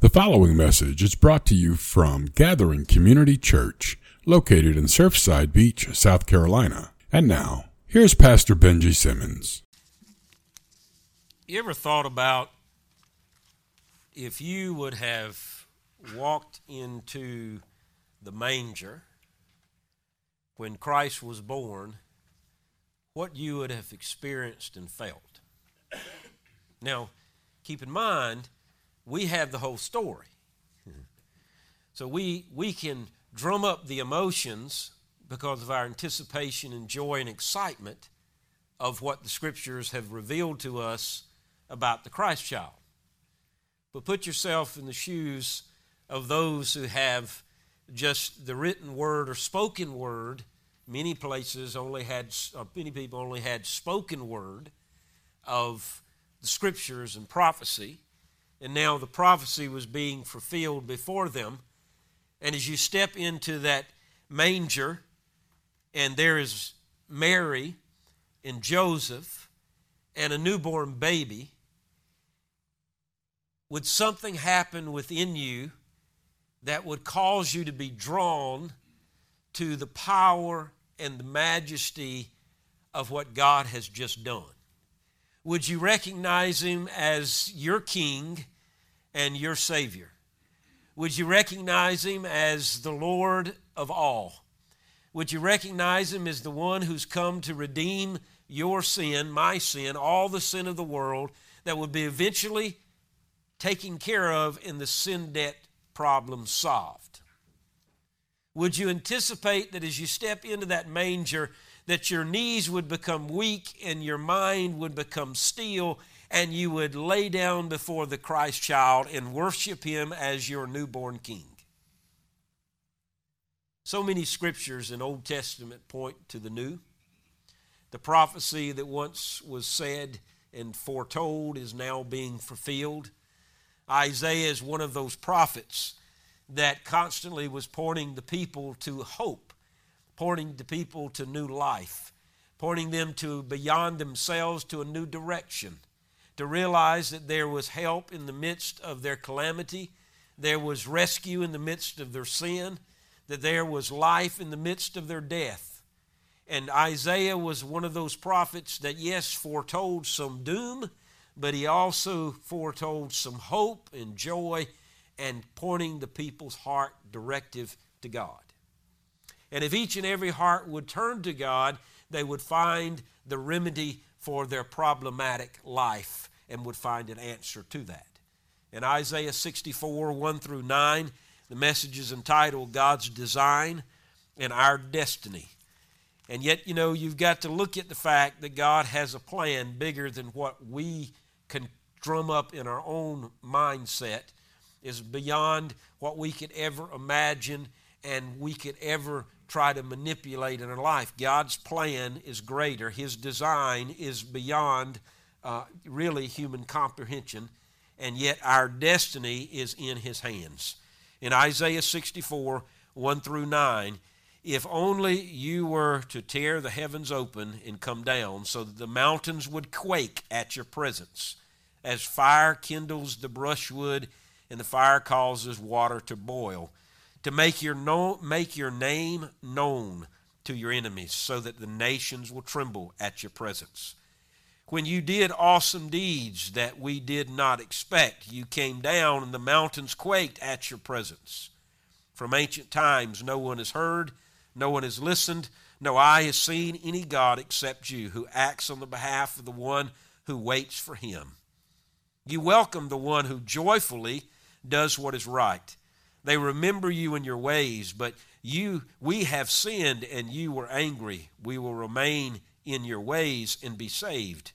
The following message is brought to you from Gathering Community Church, located in Surfside Beach, South Carolina. And now, here's Pastor Benji Simmons. You ever thought about if you would have walked into the manger when Christ was born, what you would have experienced and felt? Now, keep in mind, we have the whole story. so we, we can drum up the emotions because of our anticipation and joy and excitement of what the scriptures have revealed to us about the Christ child. But put yourself in the shoes of those who have just the written word or spoken word. Many places only had, uh, many people only had spoken word of the scriptures and prophecy and now the prophecy was being fulfilled before them. And as you step into that manger, and there is Mary and Joseph and a newborn baby, would something happen within you that would cause you to be drawn to the power and the majesty of what God has just done? Would you recognize him as your king and your savior? Would you recognize him as the Lord of all? Would you recognize him as the one who's come to redeem your sin, my sin, all the sin of the world that would be eventually taken care of in the sin debt problem solved? Would you anticipate that as you step into that manger, that your knees would become weak and your mind would become still, and you would lay down before the Christ child and worship him as your newborn king. So many scriptures in Old Testament point to the new. The prophecy that once was said and foretold is now being fulfilled. Isaiah is one of those prophets that constantly was pointing the people to hope pointing the people to new life, pointing them to beyond themselves to a new direction, to realize that there was help in the midst of their calamity, there was rescue in the midst of their sin, that there was life in the midst of their death. And Isaiah was one of those prophets that, yes, foretold some doom, but he also foretold some hope and joy and pointing the people's heart directive to God. And if each and every heart would turn to God, they would find the remedy for their problematic life and would find an answer to that. In Isaiah 64, 1 through 9, the message is entitled God's Design and Our Destiny. And yet, you know, you've got to look at the fact that God has a plan bigger than what we can drum up in our own mindset, is beyond what we could ever imagine and we could ever try to manipulate in our life. God's plan is greater, His design is beyond uh, really human comprehension, and yet our destiny is in His hands. In Isaiah 64 1 through 9, if only you were to tear the heavens open and come down so that the mountains would quake at your presence, as fire kindles the brushwood and the fire causes water to boil to make your, know, make your name known to your enemies so that the nations will tremble at your presence. When you did awesome deeds that we did not expect, you came down and the mountains quaked at your presence. From ancient times, no one has heard, no one has listened, no eye has seen any God except you who acts on the behalf of the one who waits for him. You welcome the one who joyfully does what is right they remember you in your ways, but you we have sinned and you were angry. We will remain in your ways and be saved.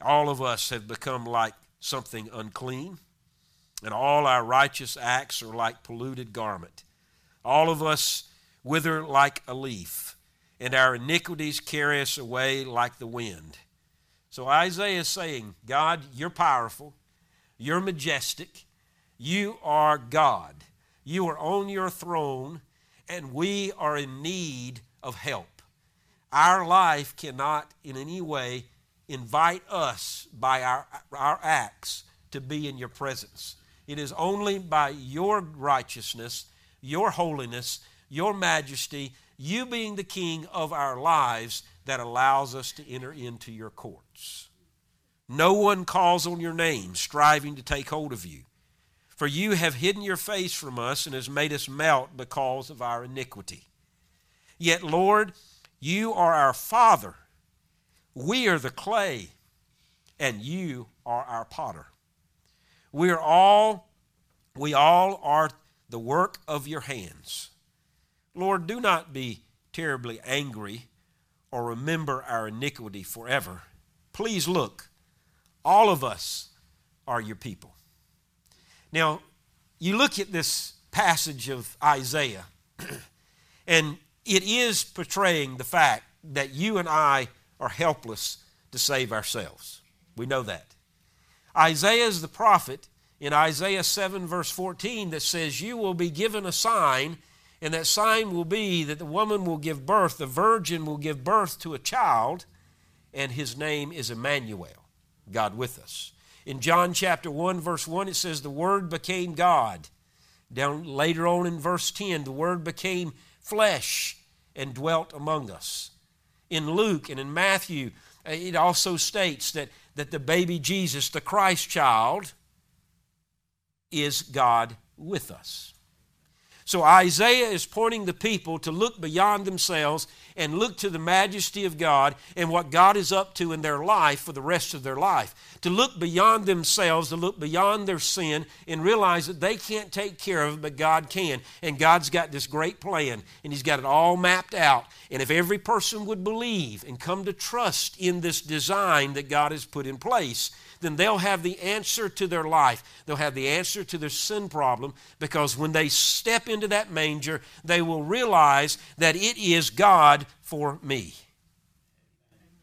All of us have become like something unclean, and all our righteous acts are like polluted garment. All of us wither like a leaf, and our iniquities carry us away like the wind. So Isaiah is saying, God, you're powerful, you're majestic, you are God. You are on your throne, and we are in need of help. Our life cannot in any way invite us by our, our acts to be in your presence. It is only by your righteousness, your holiness, your majesty, you being the king of our lives, that allows us to enter into your courts. No one calls on your name, striving to take hold of you. For you have hidden your face from us and has made us melt because of our iniquity. Yet, Lord, you are our Father. We are the clay, and you are our potter. We are all, we all are the work of your hands. Lord, do not be terribly angry or remember our iniquity forever. Please look, all of us are your people. Now, you look at this passage of Isaiah, and it is portraying the fact that you and I are helpless to save ourselves. We know that. Isaiah is the prophet in Isaiah 7, verse 14, that says, You will be given a sign, and that sign will be that the woman will give birth, the virgin will give birth to a child, and his name is Emmanuel, God with us. In John chapter 1, verse 1, it says, The Word became God. Down later on in verse 10, the Word became flesh and dwelt among us. In Luke and in Matthew, uh, it also states that, that the baby Jesus, the Christ child, is God with us. So Isaiah is pointing the people to look beyond themselves and look to the majesty of God and what God is up to in their life for the rest of their life. To look beyond themselves, to look beyond their sin and realize that they can't take care of it, but God can. And God's got this great plan and He's got it all mapped out. And if every person would believe and come to trust in this design that God has put in place, then they'll have the answer to their life. They'll have the answer to their sin problem because when they step into that manger, they will realize that it is God for me.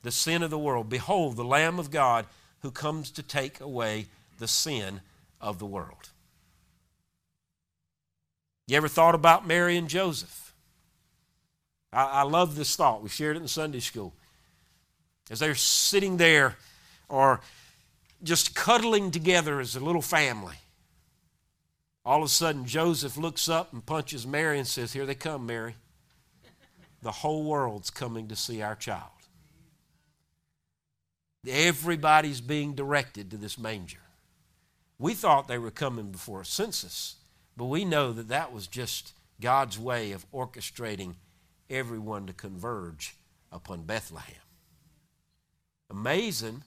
The sin of the world. Behold, the Lamb of God who comes to take away the sin of the world. You ever thought about Mary and Joseph? I, I love this thought. We shared it in Sunday school. As they're sitting there or just cuddling together as a little family. All of a sudden, Joseph looks up and punches Mary and says, Here they come, Mary. The whole world's coming to see our child. Everybody's being directed to this manger. We thought they were coming before a census, but we know that that was just God's way of orchestrating everyone to converge upon Bethlehem. Amazing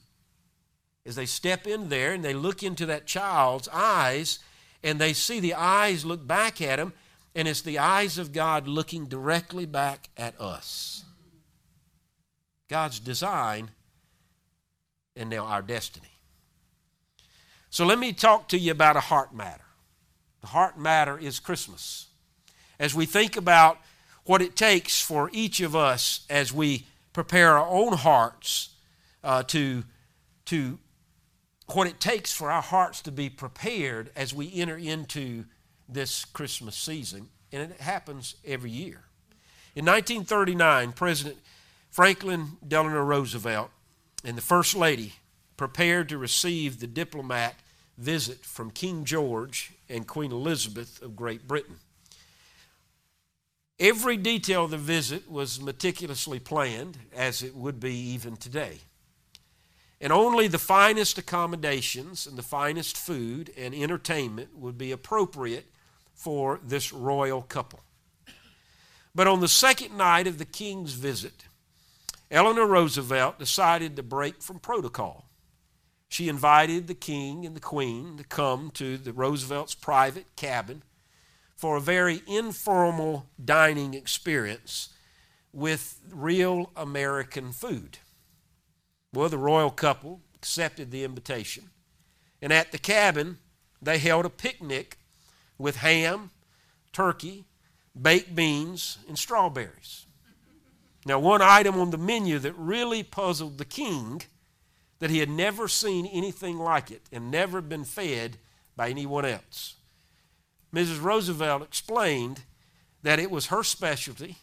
as they step in there and they look into that child's eyes and they see the eyes look back at him, and it's the eyes of God looking directly back at us. God's design and now our destiny. So let me talk to you about a heart matter. The heart matter is Christmas. As we think about what it takes for each of us as we prepare our own hearts uh, to, to what it takes for our hearts to be prepared as we enter into this Christmas season, and it happens every year. In 1939, President Franklin Delano Roosevelt and the First Lady prepared to receive the diplomat visit from King George and Queen Elizabeth of Great Britain. Every detail of the visit was meticulously planned, as it would be even today. And only the finest accommodations and the finest food and entertainment would be appropriate for this royal couple. But on the second night of the king's visit, Eleanor Roosevelt decided to break from protocol. She invited the king and the queen to come to the Roosevelt's private cabin for a very informal dining experience with real American food. Well, the royal couple accepted the invitation. And at the cabin, they held a picnic with ham, turkey, baked beans, and strawberries. Now, one item on the menu that really puzzled the king that he had never seen anything like it and never been fed by anyone else. Mrs. Roosevelt explained that it was her specialty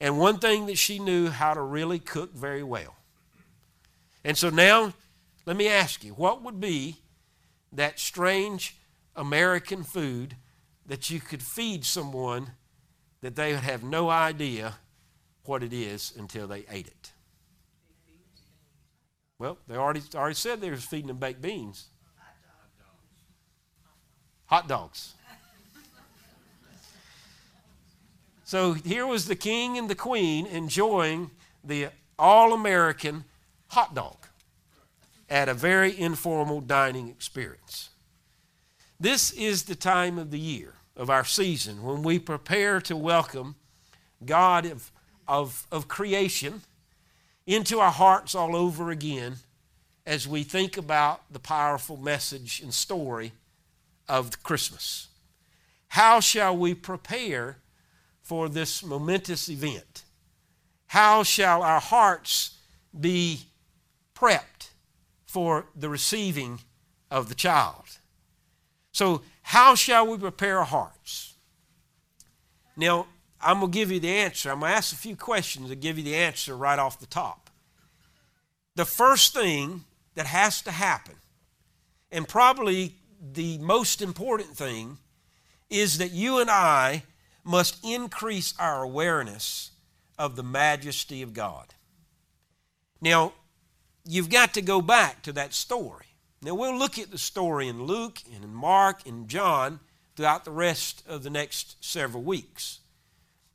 and one thing that she knew how to really cook very well. And so now, let me ask you what would be that strange American food that you could feed someone that they would have no idea what it is until they ate it. Well, they already, already said they were feeding them baked beans. Hot dogs. So here was the king and the queen enjoying the all American hot dog at a very informal dining experience. This is the time of the year, of our season, when we prepare to welcome God of, of, of creation into our hearts all over again as we think about the powerful message and story of Christmas. How shall we prepare for this momentous event? How shall our hearts be prepped for the receiving of the child? So, how shall we prepare our hearts? Now, I'm going to give you the answer. I'm going to ask a few questions to give you the answer right off the top. The first thing that has to happen, and probably the most important thing, is that you and I must increase our awareness of the majesty of God. Now, you've got to go back to that story. Now, we'll look at the story in Luke and in Mark and John throughout the rest of the next several weeks.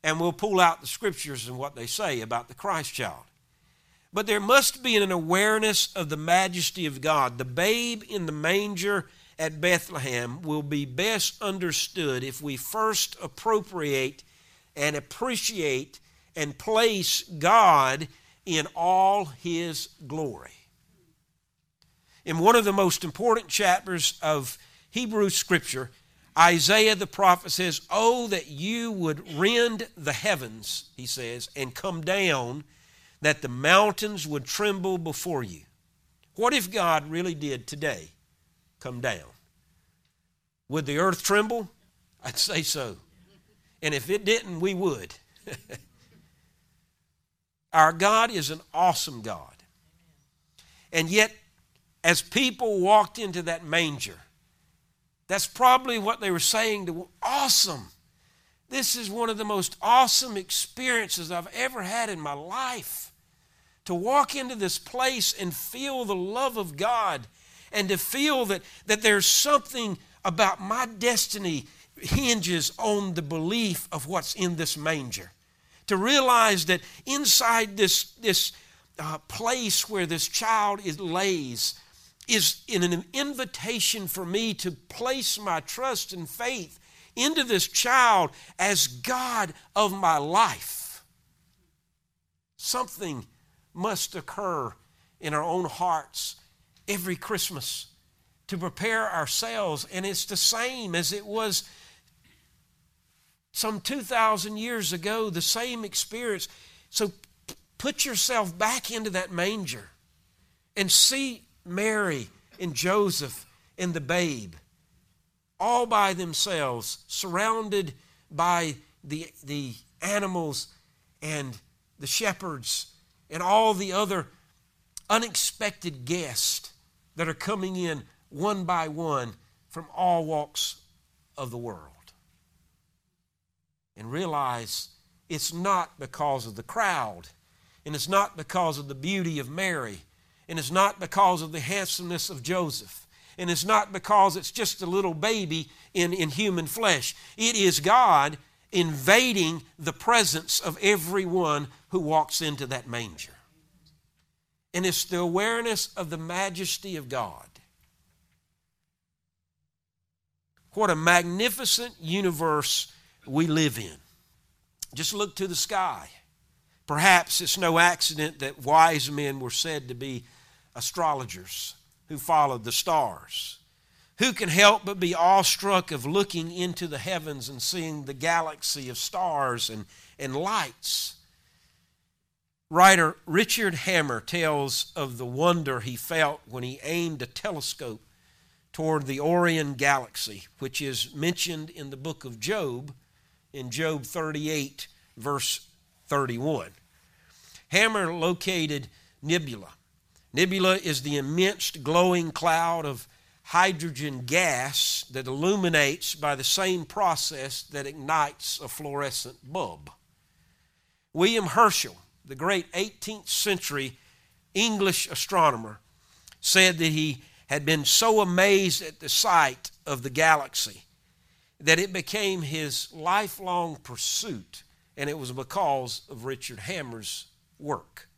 And we'll pull out the scriptures and what they say about the Christ child. But there must be an awareness of the majesty of God. The babe in the manger at Bethlehem will be best understood if we first appropriate and appreciate and place God in all his glory. In one of the most important chapters of Hebrew Scripture, Isaiah the prophet says, Oh, that you would rend the heavens, he says, and come down that the mountains would tremble before you. What if God really did today come down? Would the earth tremble? I'd say so. And if it didn't, we would. Our God is an awesome God. And yet, as people walked into that manger, that's probably what they were saying to awesome. This is one of the most awesome experiences I've ever had in my life to walk into this place and feel the love of God and to feel that, that there's something about my destiny hinges on the belief of what's in this manger. To realize that inside this, this uh, place where this child is lays is in an invitation for me to place my trust and faith into this child as God of my life. Something must occur in our own hearts every Christmas to prepare ourselves. And it's the same as it was some 2,000 years ago, the same experience. So put yourself back into that manger and see Mary and Joseph and the babe all by themselves, surrounded by the, the animals and the shepherds and all the other unexpected guests that are coming in one by one from all walks of the world. And realize it's not because of the crowd, and it's not because of the beauty of Mary, and it's not because of the handsomeness of Joseph, and it's not because it's just a little baby in, in human flesh. It is God invading the presence of everyone who walks into that manger. And it's the awareness of the majesty of God. What a magnificent universe we live in. Just look to the sky. Perhaps it's no accident that wise men were said to be astrologers who followed the stars. Who can help but be awestruck of looking into the heavens and seeing the galaxy of stars and, and lights? Writer Richard Hammer tells of the wonder he felt when he aimed a telescope toward the Orion galaxy, which is mentioned in the book of Job, in Job 38, verse 31. Hammer located nebula. Nebula is the immense glowing cloud of hydrogen gas that illuminates by the same process that ignites a fluorescent bulb. William Herschel, the great 18th century English astronomer, said that he had been so amazed at the sight of the galaxy that it became his lifelong pursuit, and it was because of Richard Hammer's work.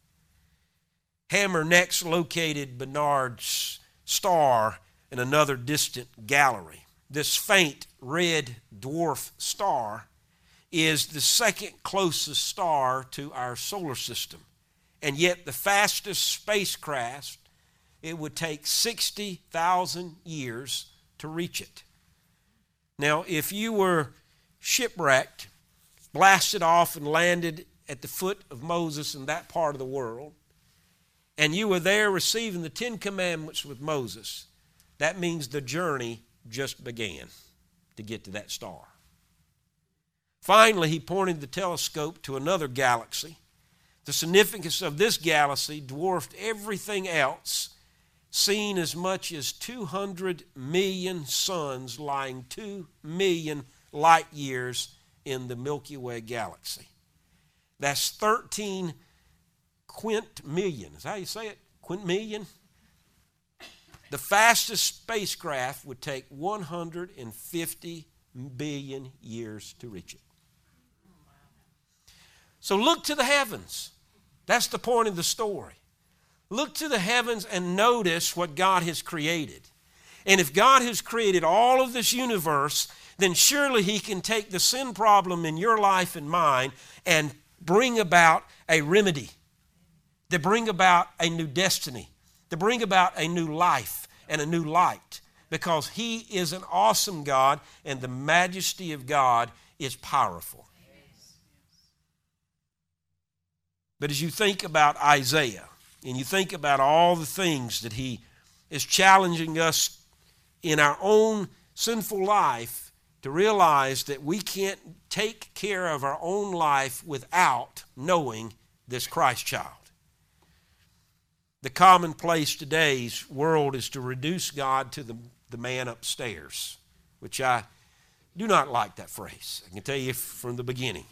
Hammer next located Barnard's star in another distant gallery. This faint red dwarf star is the second closest star to our solar system, and yet the fastest spacecraft, it would take 60,000 years to reach it. Now, if you were shipwrecked, blasted off, and landed at the foot of Moses in that part of the world, and you were there receiving the Ten Commandments with Moses, that means the journey just began to get to that star. Finally, he pointed the telescope to another galaxy. The significance of this galaxy dwarfed everything else, seen as much as 200 million suns lying 2 million light years in the Milky Way galaxy. That's 13 quint million. Is how you say it? Quint million? The fastest spacecraft would take 150 billion years to reach it. So look to the heavens. That's the point of the story. Look to the heavens and notice what God has created. And if God has created all of this universe, then surely He can take the sin problem in your life and mine and bring about a remedy, to bring about a new destiny to bring about a new life and a new light because He is an awesome God and the majesty of God is powerful. But as you think about Isaiah and you think about all the things that he is challenging us in our own sinful life to realize that we can't take care of our own life without knowing this Christ child. The commonplace today's world is to reduce God to the, the man upstairs, which I do not like that phrase. I can tell you from the beginning.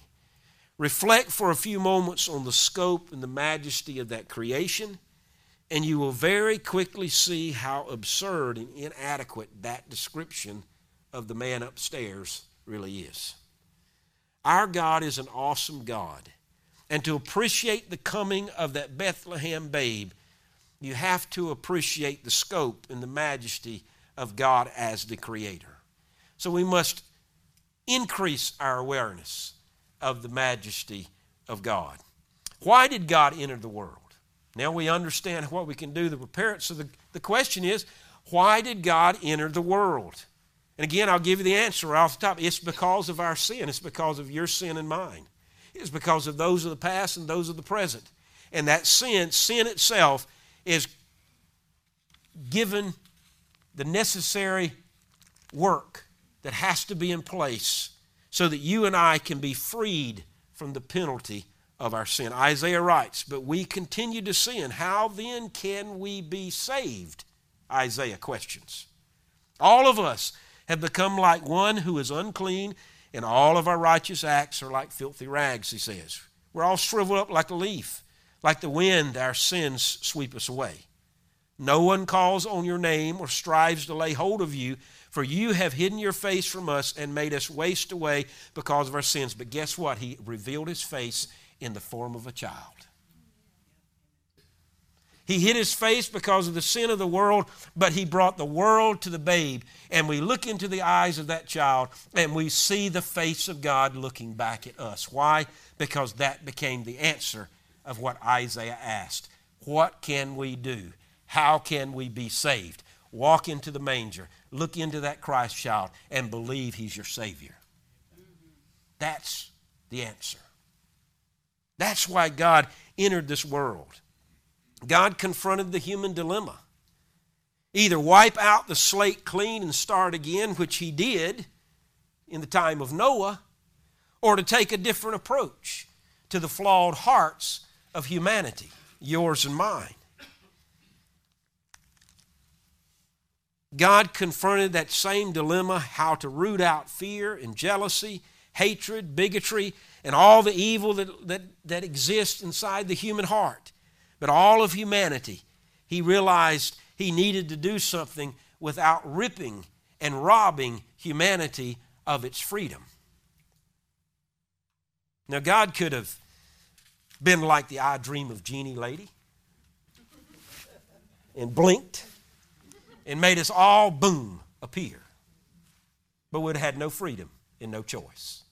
Reflect for a few moments on the scope and the majesty of that creation, and you will very quickly see how absurd and inadequate that description of the man upstairs really is. Our God is an awesome God. And to appreciate the coming of that Bethlehem babe, you have to appreciate the scope and the majesty of God as the Creator. So we must increase our awareness of the majesty of God. Why did God enter the world? Now we understand what we can do to prepare it. So the, the question is, why did God enter the world? And again, I'll give you the answer right off the top. It's because of our sin. It's because of your sin and mine. It's because of those of the past and those of the present. And that sin, sin itself, is given the necessary work that has to be in place so that you and I can be freed from the penalty of our sin. Isaiah writes, But we continue to sin. How then can we be saved? Isaiah questions. All of us have become like one who is unclean, and all of our righteous acts are like filthy rags, he says. We're all shriveled up like a leaf. Like the wind, our sins sweep us away. No one calls on your name or strives to lay hold of you, for you have hidden your face from us and made us waste away because of our sins. But guess what? He revealed his face in the form of a child. He hid his face because of the sin of the world, but he brought the world to the babe. And we look into the eyes of that child and we see the face of God looking back at us. Why? Because that became the answer of what Isaiah asked. What can we do? How can we be saved? Walk into the manger, look into that Christ child, and believe he's your Savior. That's the answer. That's why God entered this world. God confronted the human dilemma. Either wipe out the slate clean and start again, which he did in the time of Noah, or to take a different approach to the flawed hearts of humanity, yours and mine. God confronted that same dilemma how to root out fear and jealousy, hatred, bigotry, and all the evil that, that, that exists inside the human heart. But all of humanity, he realized he needed to do something without ripping and robbing humanity of its freedom. Now, God could have been like the I Dream of Jeannie lady. And blinked. And made us all, boom, appear. But we'd have had no freedom and no choice.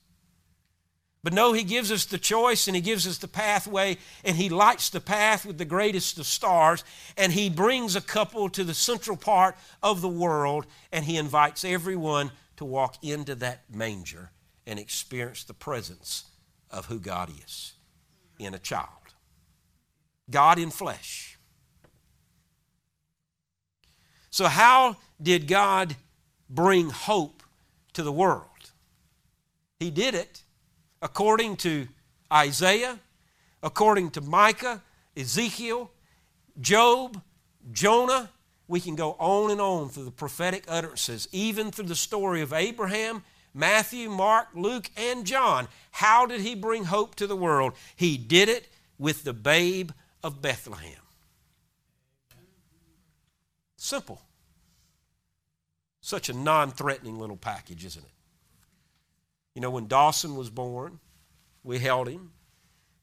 But no, He gives us the choice and He gives us the pathway. And He lights the path with the greatest of stars. And He brings a couple to the central part of the world. And He invites everyone to walk into that manger and experience the presence of who God is in a child. God in flesh. So, how did God bring hope to the world? He did it according to Isaiah, according to Micah, Ezekiel, Job, Jonah. We can go on and on through the prophetic utterances, even through the story of Abraham, Matthew, Mark, Luke, and John. How did he bring hope to the world? He did it with the babe of Bethlehem. Simple. Such a non threatening little package, isn't it? You know, when Dawson was born, we held him.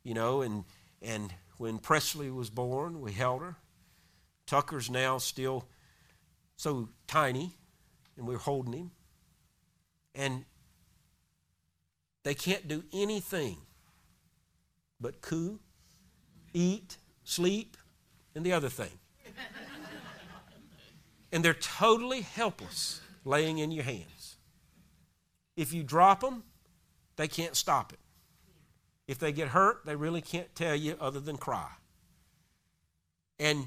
You know, and, and when Presley was born, we held her. Tucker's now still so tiny, and we're holding him. And they can't do anything but coo, eat, sleep, and the other thing. and they're totally helpless laying in your hands. If you drop them, they can't stop it. If they get hurt, they really can't tell you other than cry. And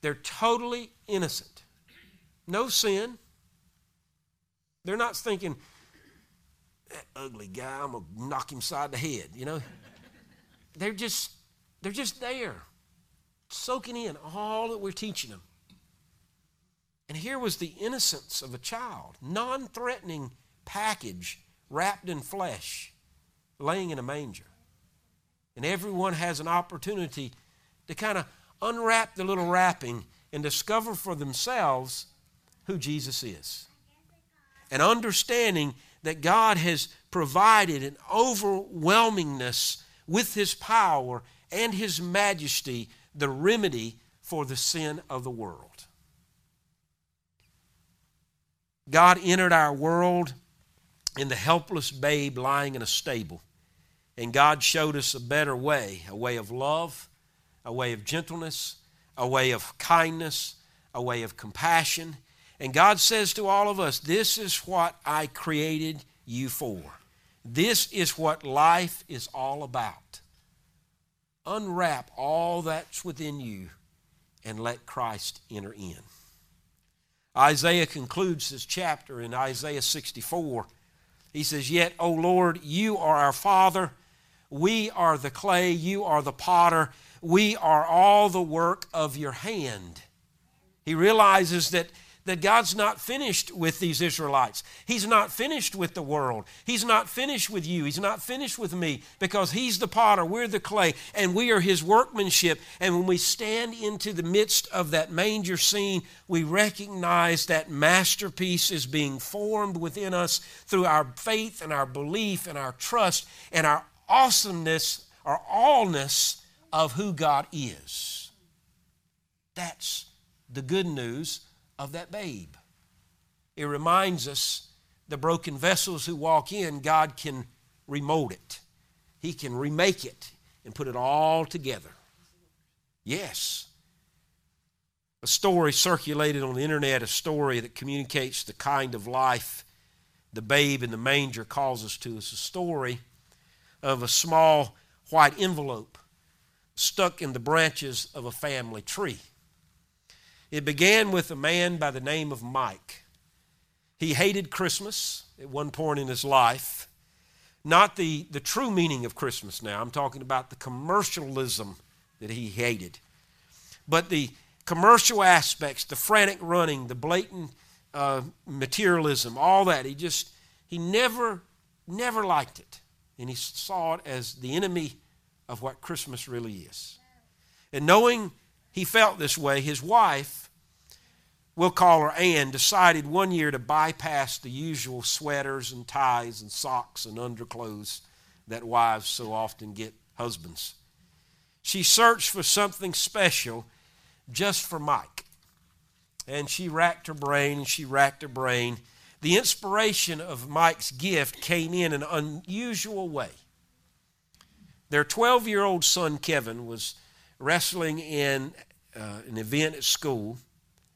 they're totally innocent. No sin. They're not thinking, that ugly guy, I'm gonna knock him side the head, you know. they're just they're just there, soaking in all that we're teaching them. And here was the innocence of a child, non-threatening package wrapped in flesh, laying in a manger. And everyone has an opportunity to kind of unwrap the little wrapping and discover for themselves who Jesus is. And understanding that God has provided an overwhelmingness with His power and His majesty, the remedy for the sin of the world. God entered our world in the helpless babe lying in a stable. And God showed us a better way a way of love, a way of gentleness, a way of kindness, a way of compassion. And God says to all of us, This is what I created you for. This is what life is all about. Unwrap all that's within you and let Christ enter in. Isaiah concludes this chapter in Isaiah 64. He says, Yet, O Lord, you are our Father. We are the clay, you are the potter. We are all the work of your hand. He realizes that that God's not finished with these Israelites. He's not finished with the world. He's not finished with you. He's not finished with me because He's the potter, we're the clay, and we are His workmanship. And when we stand into the midst of that manger scene, we recognize that masterpiece is being formed within us through our faith and our belief and our trust and our awesomeness or allness of who God is. That's the good news of that babe. It reminds us the broken vessels who walk in, God can remold it. He can remake it and put it all together. Yes. A story circulated on the internet, a story that communicates the kind of life the babe in the manger calls us to. It's a story of a small white envelope stuck in the branches of a family tree. It began with a man by the name of Mike. He hated Christmas at one point in his life. Not the, the true meaning of Christmas now, I'm talking about the commercialism that he hated. But the commercial aspects, the frantic running, the blatant uh, materialism, all that. He just, he never, never liked it. And he saw it as the enemy of what Christmas really is. And knowing he felt this way, his wife, we'll call her Anne, decided one year to bypass the usual sweaters and ties and socks and underclothes that wives so often get husbands. She searched for something special just for Mike. And she racked her brain she racked her brain. The inspiration of Mike's gift came in an unusual way. Their 12 year old son, Kevin, was wrestling in uh, an event at school.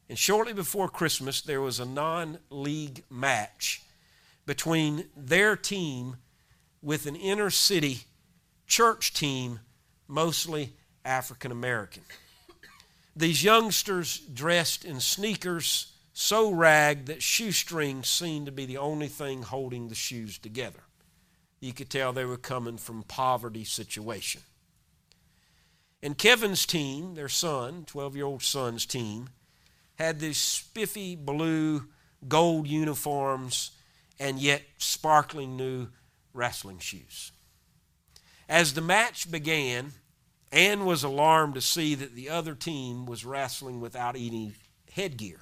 And shortly before Christmas, there was a non league match between their team with an inner city church team, mostly African American. These youngsters dressed in sneakers so ragged that shoestrings seemed to be the only thing holding the shoes together. You could tell they were coming from poverty situation. And Kevin's team, their son, 12 year old son's team, had these spiffy blue gold uniforms and yet sparkling new wrestling shoes. As the match began, Anne was alarmed to see that the other team was wrestling without any headgear.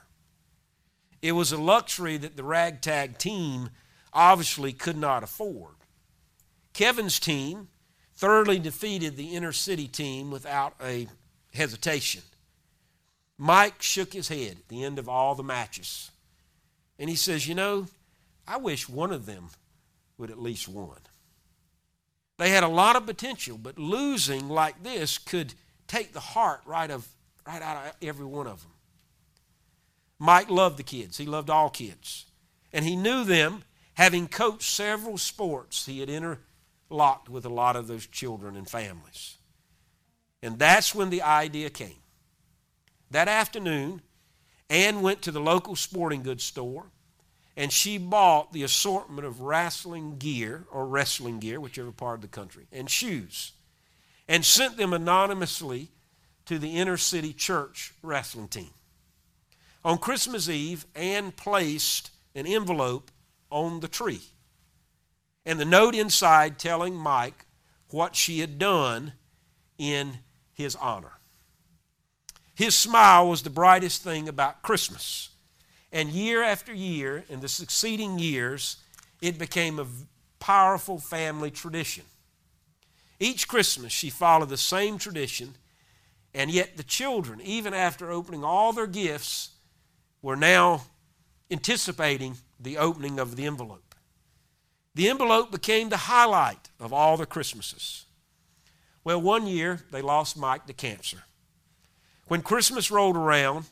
It was a luxury that the ragtag team obviously could not afford. Kevin's team thoroughly defeated the inner city team without a hesitation. Mike shook his head at the end of all the matches. And he says, You know, I wish one of them would at least won. They had a lot of potential, but losing like this could take the heart right, of, right out of every one of them. Mike loved the kids, he loved all kids. And he knew them, having coached several sports, he had interlocked with a lot of those children and families. And that's when the idea came. That afternoon, Anne went to the local sporting goods store and she bought the assortment of wrestling gear or wrestling gear, whichever part of the country, and shoes, and sent them anonymously to the inner city church wrestling team. On Christmas Eve, Anne placed an envelope on the tree, and the note inside telling Mike what she had done in his honor. His smile was the brightest thing about Christmas. And year after year, in the succeeding years, it became a powerful family tradition. Each Christmas, she followed the same tradition, and yet the children, even after opening all their gifts, were now anticipating the opening of the envelope. The envelope became the highlight of all the Christmases. Well, one year they lost Mike to cancer. When Christmas rolled around,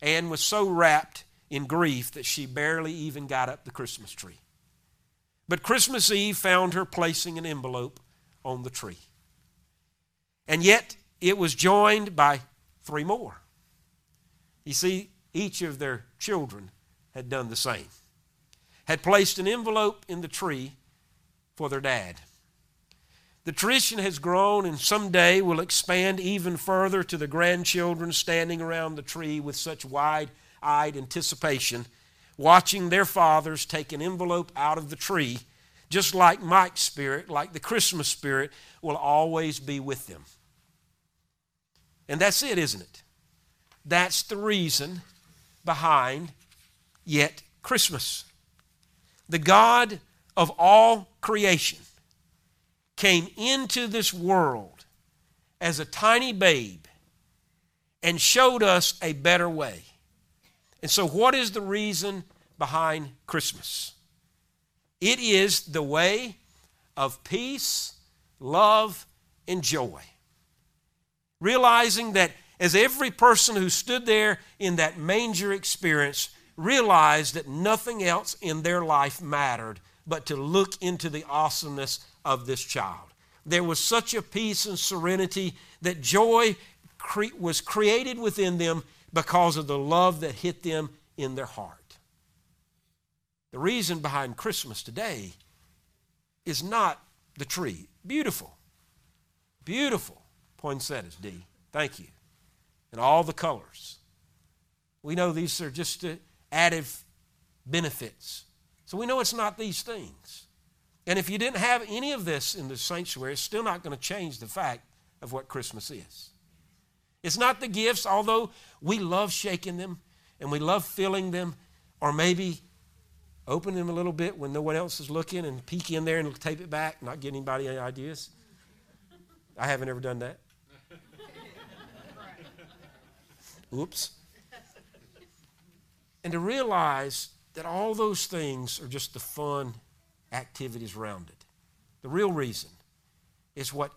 Anne was so wrapped in grief that she barely even got up the Christmas tree. But Christmas Eve found her placing an envelope on the tree. And yet it was joined by three more. You see, each of their children had done the same, had placed an envelope in the tree for their dad. The tradition has grown and someday will expand even further to the grandchildren standing around the tree with such wide eyed anticipation, watching their fathers take an envelope out of the tree, just like Mike's spirit, like the Christmas spirit, will always be with them. And that's it, isn't it? That's the reason behind yet Christmas. The God of all creation came into this world as a tiny babe and showed us a better way. And so, what is the reason behind Christmas? It is the way of peace, love, and joy. Realizing that as every person who stood there in that manger experience realized that nothing else in their life mattered but to look into the awesomeness of this child. There was such a peace and serenity that joy cre- was created within them because of the love that hit them in their heart. The reason behind Christmas today is not the tree. Beautiful. Beautiful poinsettias, D. Thank you. And all the colors. We know these are just uh, added benefits. So we know it's not these things. And if you didn't have any of this in the sanctuary, it's still not going to change the fact of what Christmas is. It's not the gifts, although we love shaking them and we love filling them, or maybe open them a little bit when no one else is looking and peek in there and tape it back, not get anybody any ideas. I haven't ever done that. Oops. And to realize that all those things are just the fun activities around it. The real reason is what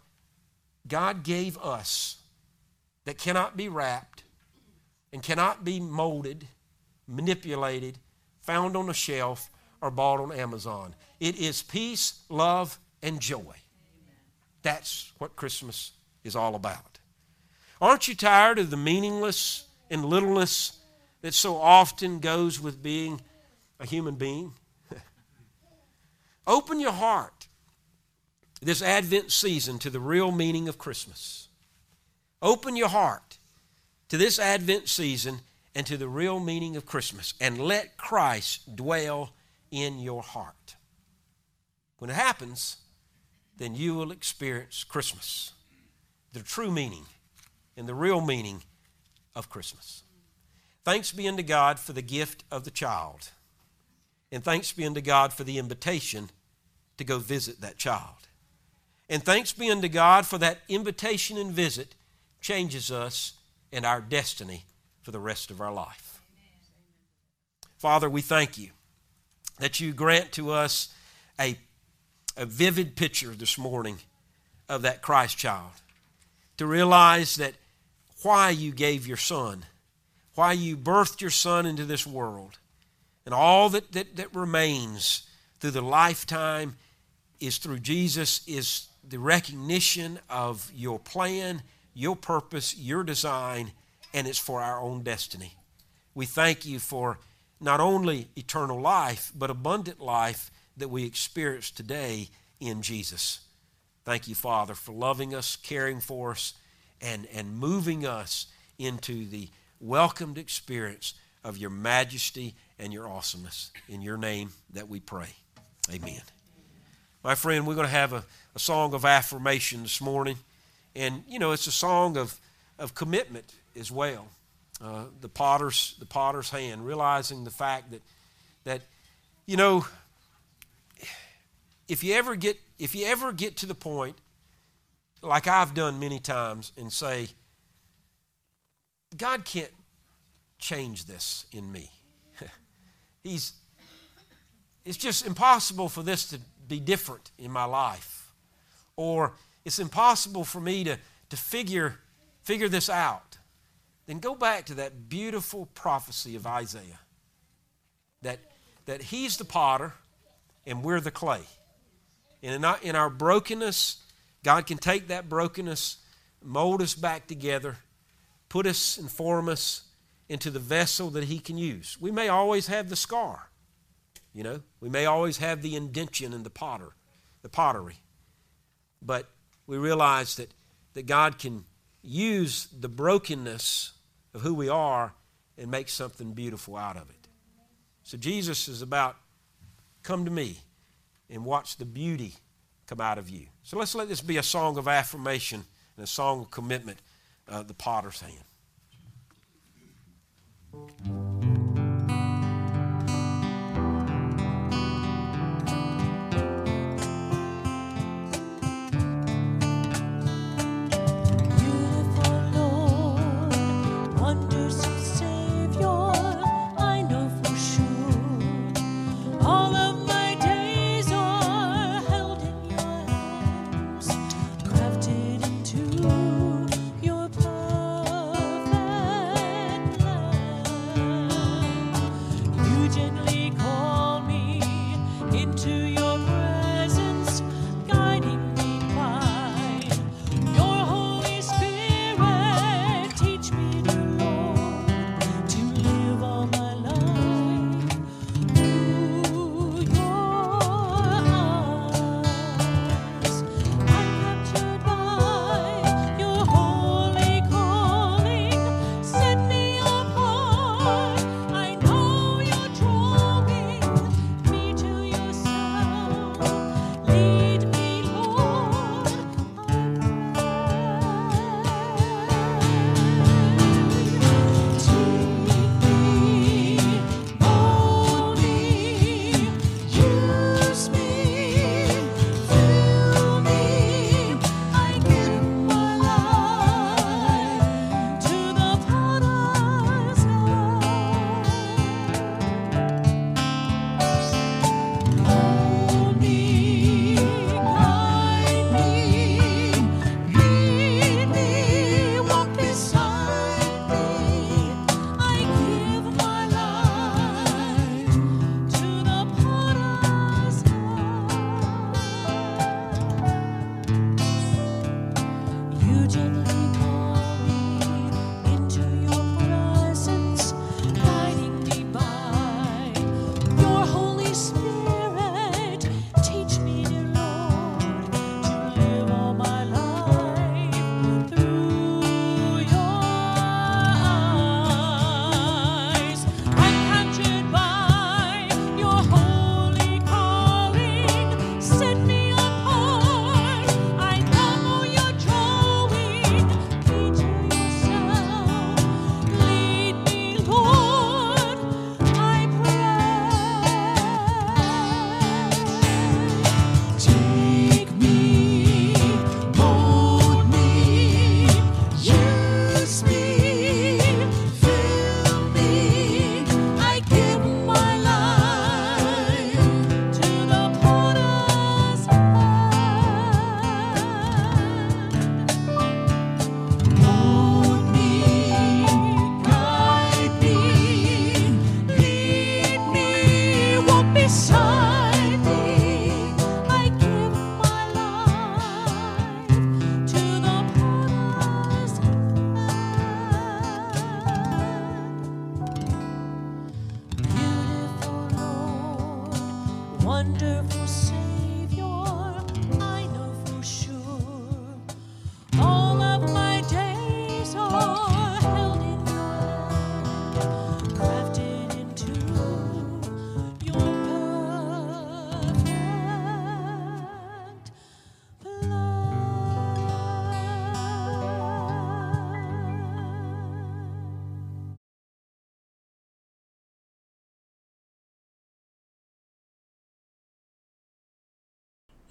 God gave us that cannot be wrapped and cannot be molded, manipulated, found on a shelf, or bought on Amazon. It is peace, love, and joy. That's what Christmas is all about. Aren't you tired of the meaningless and littleness that so often goes with being a human being? Open your heart this Advent season to the real meaning of Christmas. Open your heart to this Advent season and to the real meaning of Christmas and let Christ dwell in your heart. When it happens, then you will experience Christmas, the true meaning and the real meaning of Christmas. Thanks be unto God for the gift of the child. And thanks be unto God for the invitation to go visit that child. And thanks be unto God for that invitation and visit changes us and our destiny for the rest of our life. Father, we thank you that you grant to us a, a vivid picture this morning of that Christ child. To realize that why you gave your son, why you birthed your son into this world, and all that, that, that remains through the lifetime is through Jesus, is the recognition of your plan, your purpose, your design, and it's for our own destiny. We thank you for not only eternal life, but abundant life that we experience today in Jesus. Thank you, Father, for loving us, caring for us, and, and moving us into the welcomed experience of your majesty and your awesomeness. In your name that we pray. Amen. My friend, we're going to have a, a song of affirmation this morning. And, you know, it's a song of, of commitment as well. Uh, the potter's the potter's hand, realizing the fact that that you know if you ever get if you ever get to the point like I've done many times and say God can't change this in me. He's it's just impossible for this to be different in my life. Or it's impossible for me to, to figure, figure this out then go back to that beautiful prophecy of Isaiah that, that he's the potter and we're the clay. And in our, in our brokenness, God can take that brokenness, mold us back together, put us and form us into the vessel that He can use. We may always have the scar, you know, we may always have the indention in the potter, the pottery, but we realize that, that God can use the brokenness of who we are and make something beautiful out of it. So Jesus is about come to me and watch the beauty come out of you. So let's let this be a song of affirmation and a song of commitment, uh, the potter's hand.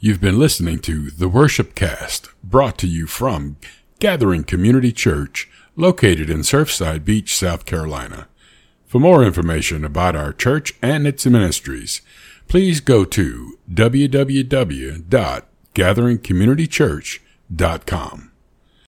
You've been listening to The Worship Cast, brought to you from Gathering Community Church, located in Surfside Beach, South Carolina. For more information about our church and its ministries, please go to www.gatheringcommunitychurch.com.